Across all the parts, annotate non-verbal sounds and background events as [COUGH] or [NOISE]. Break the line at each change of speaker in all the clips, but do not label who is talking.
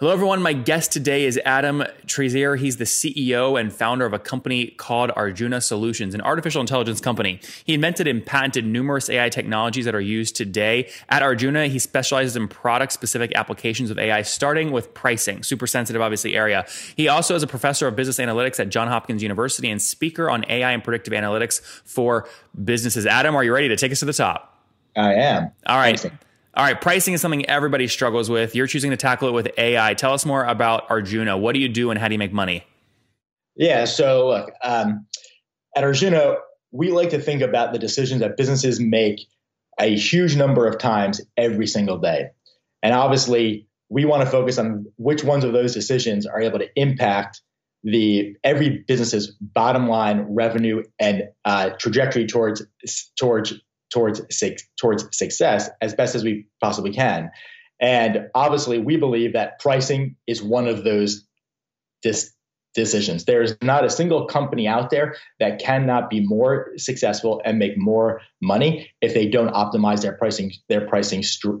Hello, everyone. My guest today is Adam Treiser. He's the CEO and founder of a company called Arjuna Solutions, an artificial intelligence company. He invented and patented numerous AI technologies that are used today. At Arjuna, he specializes in product specific applications of AI, starting with pricing, super sensitive, obviously, area. He also is a professor of business analytics at Johns Hopkins University and speaker on AI and predictive analytics for businesses. Adam, are you ready to take us to the top?
I am.
All right. All right, pricing is something everybody struggles with. You're choosing to tackle it with AI. Tell us more about Arjuna. What do you do and how do you make money?
Yeah, so look, um, at Arjuna, we like to think about the decisions that businesses make a huge number of times every single day. And obviously, we want to focus on which ones of those decisions are able to impact the every business's bottom line revenue and uh, trajectory towards towards towards towards success as best as we possibly can. And obviously, we believe that pricing is one of those dis- decisions. There's not a single company out there that cannot be more successful and make more money if they don't optimize their pricing their pricing str-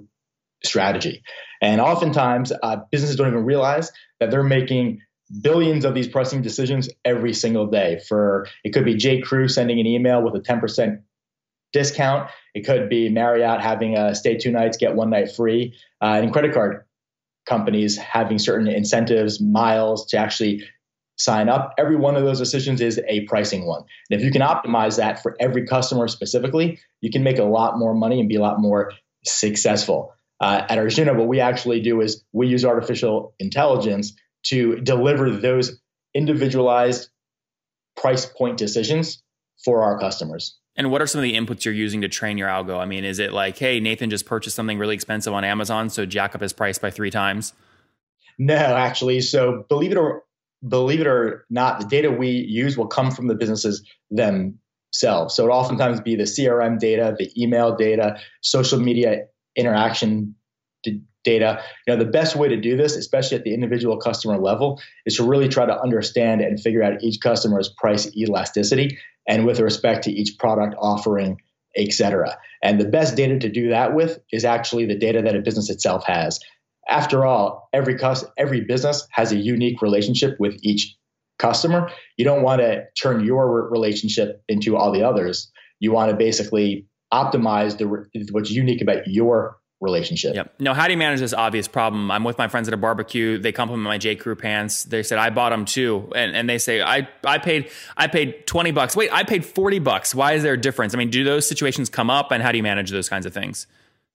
strategy. And oftentimes, uh, businesses don't even realize that they're making billions of these pricing decisions every single day. For it could be J. Crew sending an email with a 10% discount. It could be Marriott having a stay two nights, get one night free, uh, and credit card companies having certain incentives, miles to actually sign up. Every one of those decisions is a pricing one. And if you can optimize that for every customer specifically, you can make a lot more money and be a lot more successful. Uh, at Arjuna, what we actually do is we use artificial intelligence to deliver those individualized price point decisions for our customers.
And what are some of the inputs you're using to train your algo? I mean, is it like, hey, Nathan just purchased something really expensive on Amazon, so jack up his price by three times?
No, actually. So believe it or believe it or not, the data we use will come from the businesses themselves. So it oftentimes be the CRM data, the email data, social media interaction data. You know, the best way to do this, especially at the individual customer level, is to really try to understand and figure out each customer's price elasticity and with respect to each product offering, et cetera. And the best data to do that with is actually the data that a business itself has. After all, every cus- every business has a unique relationship with each customer. You don't want to turn your relationship into all the others. You want to basically optimize the what's unique about your relationship.
Yep. No, how do you manage this obvious problem? I'm with my friends at a barbecue. They compliment my J. Crew pants. They said I bought them too, and and they say I I paid I paid twenty bucks. Wait, I paid forty bucks. Why is there a difference? I mean, do those situations come up, and how do you manage those kinds of things?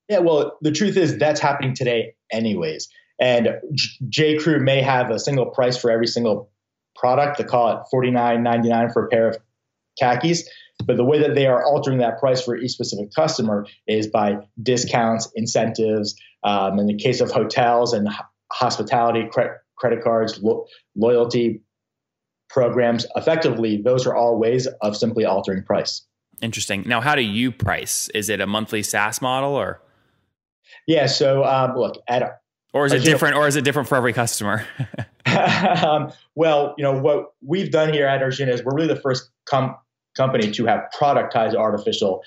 Yeah, well, the truth is that's happening today, anyways. And J. Crew may have a single price for every single product. They call it forty nine ninety nine for a pair of khakis but the way that they are altering that price for each specific customer is by discounts, incentives. Um, in the case of hotels and hospitality, cre- credit cards, lo- loyalty programs, effectively, those are all ways of simply altering price.
Interesting. Now, how do you price? Is it a monthly SaaS model or?
Yeah. So um, look at.
Or is it different? Or is it different for every customer? [LAUGHS]
um, well, you know what we've done here at Arjuna is we're really the first com- company to have productized artificial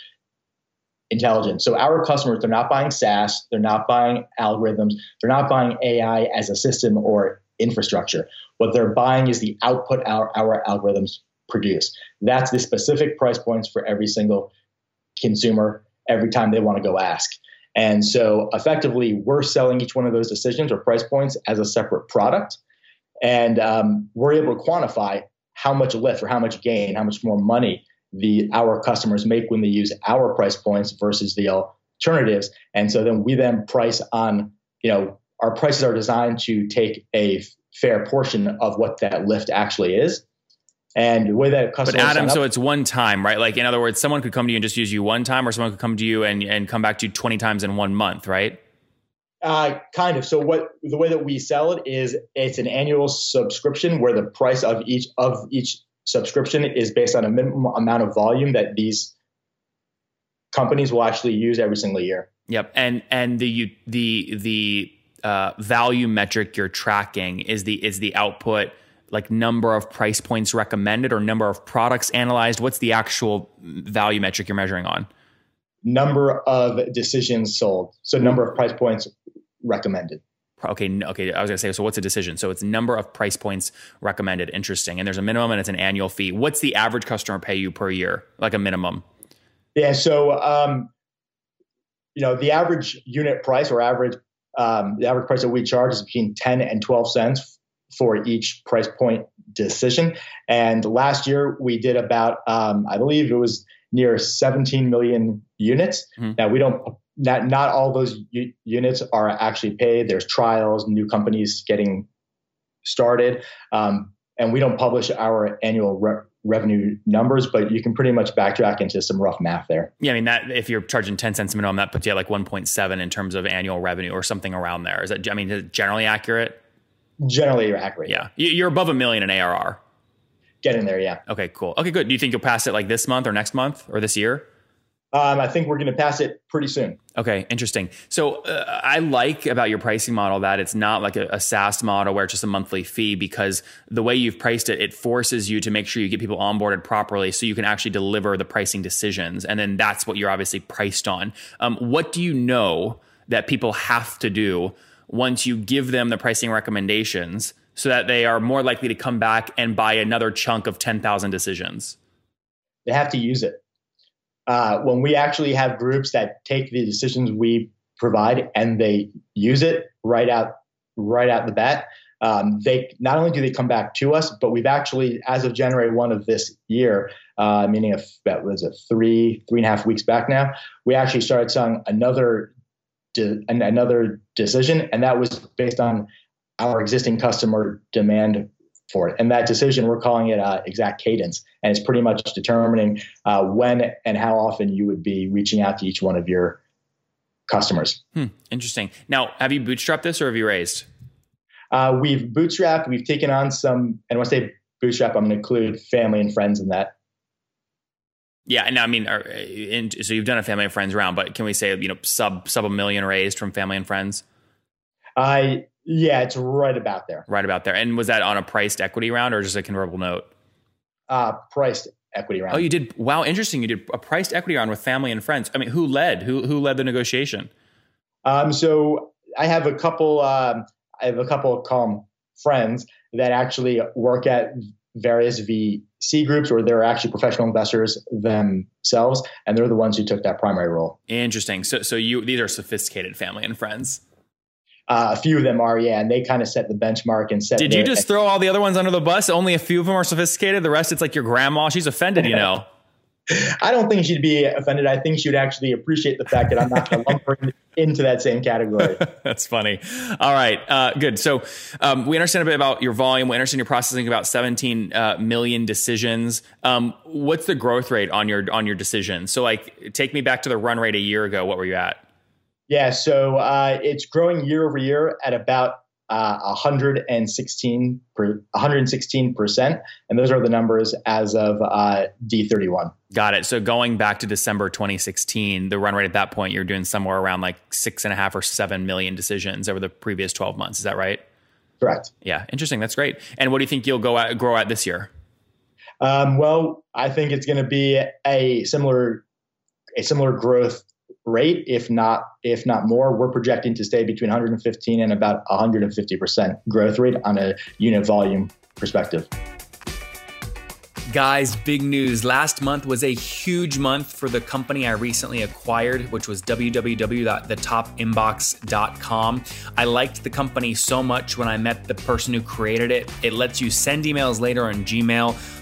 intelligence. So our customers, they're not buying SaaS, they're not buying algorithms, they're not buying AI as a system or infrastructure. What they're buying is the output our, our algorithms produce. That's the specific price points for every single consumer every time they want to go ask. And so effectively, we're selling each one of those decisions or price points as a separate product. And um, we're able to quantify how much lift or how much gain, how much more money the our customers make when they use our price points versus the alternatives. And so then we then price on, you know, our prices are designed to take a fair portion of what that lift actually is. And the way that
customers. But Adam, so it's one time, right? Like in other words, someone could come to you and just use you one time, or someone could come to you and, and come back to you 20 times in one month, right?
Uh, kind of. So what the way that we sell it is it's an annual subscription where the price of each of each subscription is based on a minimum amount of volume that these companies will actually use every single year.
Yep. And and the the the uh, value metric you're tracking is the is the output like number of price points recommended or number of products analyzed? What's the actual value metric you're measuring on?
Number of decisions sold. So number of price points recommended.
Okay, okay. I was gonna say, so what's a decision? So it's number of price points recommended. Interesting. And there's a minimum and it's an annual fee. What's the average customer pay you per year? Like a minimum?
Yeah. So, um, you know, the average unit price or average, um, the average price that we charge is between 10 and 12 cents for each price point decision. And last year we did about, um, I believe it was near 17 million units. Mm-hmm. Now we don't, not, not all those u- units are actually paid. There's trials, new companies getting started. Um, and we don't publish our annual re- revenue numbers, but you can pretty much backtrack into some rough math there.
Yeah, I mean that if you're charging 10 cents a minimum, that puts you at like 1.7 in terms of annual revenue or something around there. Is that I mean, is it generally accurate?
generally you're accurate.
Yeah. You're above a million in ARR.
Getting there, yeah.
Okay, cool. Okay, good. Do you think you'll pass it like this month or next month or this year?
Um, I think we're going to pass it pretty soon.
Okay, interesting. So uh, I like about your pricing model that it's not like a, a, SaaS model where it's just a monthly fee because the way you've priced it, it forces you to make sure you get people onboarded properly so you can actually deliver the pricing decisions. And then that's what you're obviously priced on. Um, what do you know that people have to do once you give them the pricing recommendations so that they are more likely to come back and buy another chunk of 10,000 decisions?
They have to use it. Uh, when we actually have groups that take the decisions we provide and they use it right out right out the bat, um, they not only do they come back to us, but we've actually, as of January one of this year, uh, meaning if that was a three three and a half weeks back now, we actually started selling another de- another decision, and that was based on our existing customer demand for it. And that decision, we're calling it uh, exact cadence, and it's pretty much determining uh, when and how often you would be reaching out to each one of your customers.
Hmm, interesting. Now, have you bootstrapped this or have you raised?
Uh, we've bootstrapped. We've taken on some, and when I say bootstrap, I'm going to include family and friends in that.
Yeah, and I mean, in, so you've done a family and friends round, but can we say you know sub sub a million raised from family and friends?
I yeah, it's right about there.
Right about there. And was that on a priced equity round or just a convertible note?
Uh priced equity round.
Oh, you did. Wow, interesting. You did a priced equity round with family and friends. I mean, who led? Who who led the negotiation?
Um, so I have a couple. Um, I have a couple of calm friends that actually work at various VC groups or they're actually professional investors themselves, and they're the ones who took that primary role.
Interesting. So, so you these are sophisticated family and friends.
Uh, a few of them are, yeah, and they kind of set the benchmark and set.
Did you just throw all the other ones under the bus? Only a few of them are sophisticated. The rest, it's like your grandma. She's offended, you know. [LAUGHS] [LAUGHS]
I don't think she'd be offended. I think she would actually appreciate the fact that I'm not going to lump her into that same category. [LAUGHS]
That's funny. All right, uh, good. So um, we understand a bit about your volume. We understand you're processing about 17 uh, million decisions. Um, what's the growth rate on your on your decisions? So like, take me back to the run rate a year ago. What were you at?
Yeah, so uh, it's growing year over year at about uh, 116 per 116 percent, and those are the numbers as of uh, D31.
Got it. So going back to December 2016, the run rate at that point, you're doing somewhere around like six and a half or seven million decisions over the previous 12 months. Is that right?
Correct.
Yeah, interesting. That's great. And what do you think you'll go at, grow at this year?
Um, well, I think it's going to be a similar a similar growth rate, if not if not more. We're projecting to stay between 115 and about 150 percent growth rate on a unit volume perspective.
Guys, big news. Last month was a huge month for the company I recently acquired, which was www.thetopinbox.com. I liked the company so much when I met the person who created it. It lets you send emails later on Gmail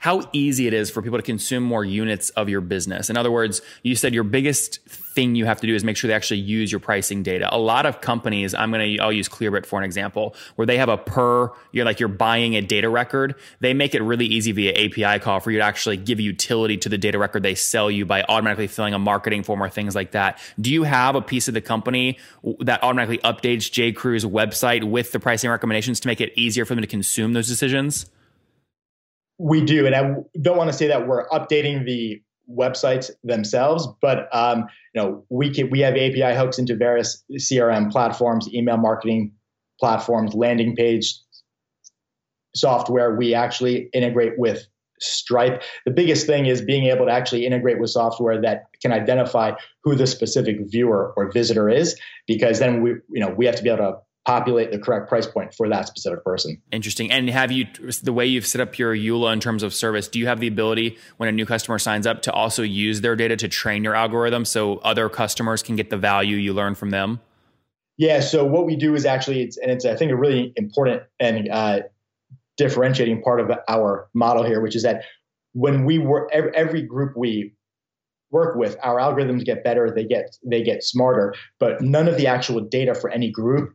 how easy it is for people to consume more units of your business. In other words, you said your biggest thing you have to do is make sure they actually use your pricing data. A lot of companies, I'm going to, I'll use Clearbit for an example, where they have a per, you're like, you're buying a data record. They make it really easy via API call for you to actually give utility to the data record they sell you by automatically filling a marketing form or things like that. Do you have a piece of the company that automatically updates J. Website with the pricing recommendations to make it easier for them to consume those decisions?
We do, and I don't want to say that we're updating the websites themselves, but um, you know we can we have API hooks into various CRM platforms, email marketing platforms, landing page software. We actually integrate with Stripe. The biggest thing is being able to actually integrate with software that can identify who the specific viewer or visitor is, because then we you know we have to be able to populate the correct price point for that specific person.
Interesting. And have you the way you've set up your EULA in terms of service? Do you have the ability when a new customer signs up to also use their data to train your algorithm so other customers can get the value you learn from them?
Yeah. So what we do is actually, it's, and it's I think a really important and uh, differentiating part of our model here, which is that when we work every, every group we work with our algorithms get better they get they get smarter but none of the actual data for any group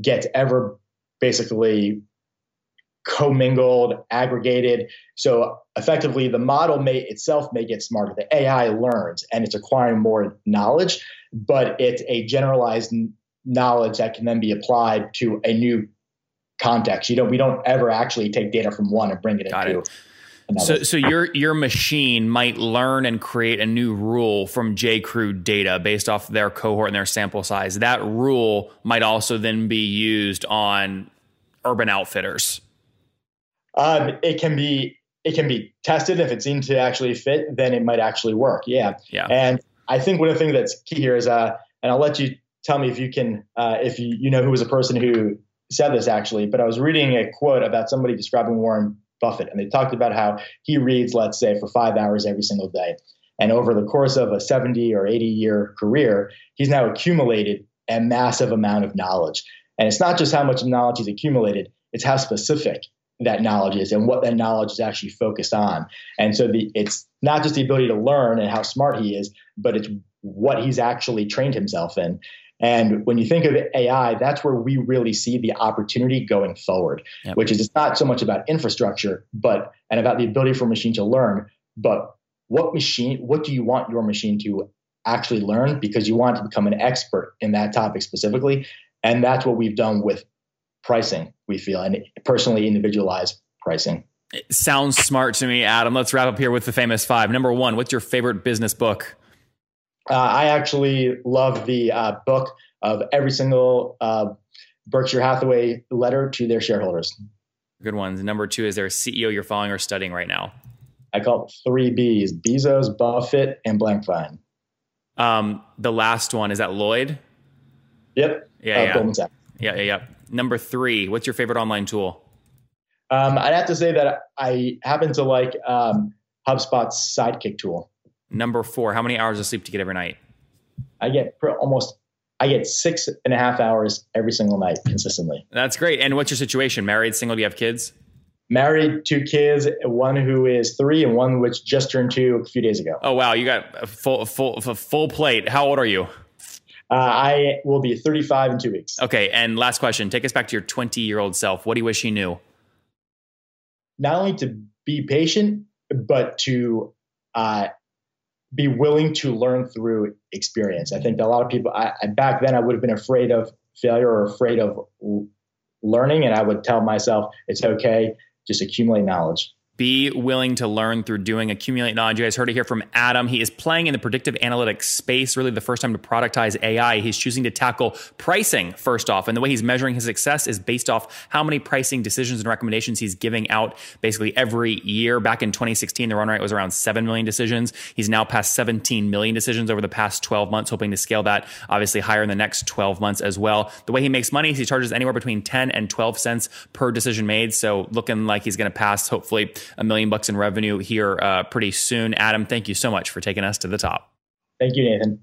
gets ever basically commingled, aggregated. So effectively, the model may itself may get smarter. The AI learns and it's acquiring more knowledge, but it's a generalized knowledge that can then be applied to a new context. You know, we don't ever actually take data from one and bring it Got into. It.
So, so your your machine might learn and create a new rule from J. Crew data based off their cohort and their sample size. That rule might also then be used on Urban Outfitters.
Um, it can be it can be tested if it seems to actually fit. Then it might actually work. Yeah.
Yeah.
And I think one of the things that's key here is, uh, and I'll let you tell me if you can, uh, if you you know who was a person who said this actually. But I was reading a quote about somebody describing Warren Buffett, and they talked about how he reads, let's say, for five hours every single day. And over the course of a 70 or 80 year career, he's now accumulated a massive amount of knowledge. And it's not just how much knowledge he's accumulated, it's how specific that knowledge is and what that knowledge is actually focused on. And so the, it's not just the ability to learn and how smart he is, but it's what he's actually trained himself in. And when you think of AI, that's where we really see the opportunity going forward, yep. which is it's not so much about infrastructure, but and about the ability for a machine to learn, but what machine, what do you want your machine to actually learn? Because you want to become an expert in that topic specifically. And that's what we've done with pricing, we feel, and personally individualized pricing.
It sounds smart to me, Adam. Let's wrap up here with the famous five. Number one, what's your favorite business book?
Uh, I actually love the uh, book of every single uh, Berkshire Hathaway letter to their shareholders.
Good ones. Number two, is there a CEO you're following or studying right now?
I call it three B's Bezos, Buffett, and Blankfein.
Um, the last one, is that Lloyd?
Yep.
Yeah. Yeah. yeah. Yeah. Yeah. Number three, what's your favorite online tool?
Um, I'd have to say that I happen to like um, HubSpot's Sidekick tool.
Number four, how many hours of sleep do you get every night?
I get almost I get six and a half hours every single night consistently.
That's great. And what's your situation? Married, single? Do you have kids?
Married, two kids, one who is three and one which just turned two a few days ago.
Oh wow, you got a full full a full plate. How old are you?
Uh, I will be 35 in two weeks.
Okay, and last question. Take us back to your 20 year old self. What do you wish you knew?
not only to be patient, but to uh, be willing to learn through experience. I think a lot of people, I, I, back then, I would have been afraid of failure or afraid of learning, and I would tell myself, it's okay, just accumulate knowledge.
Be willing to learn through doing, accumulate knowledge. You guys heard it here from Adam. He is playing in the predictive analytics space, really the first time to productize AI. He's choosing to tackle pricing first off. And the way he's measuring his success is based off how many pricing decisions and recommendations he's giving out basically every year. Back in 2016, the run rate was around 7 million decisions. He's now passed 17 million decisions over the past 12 months, hoping to scale that obviously higher in the next 12 months as well. The way he makes money is he charges anywhere between 10 and 12 cents per decision made. So looking like he's going to pass hopefully a million bucks in revenue here uh, pretty soon. Adam, thank you so much for taking us to the top.
Thank you, Nathan.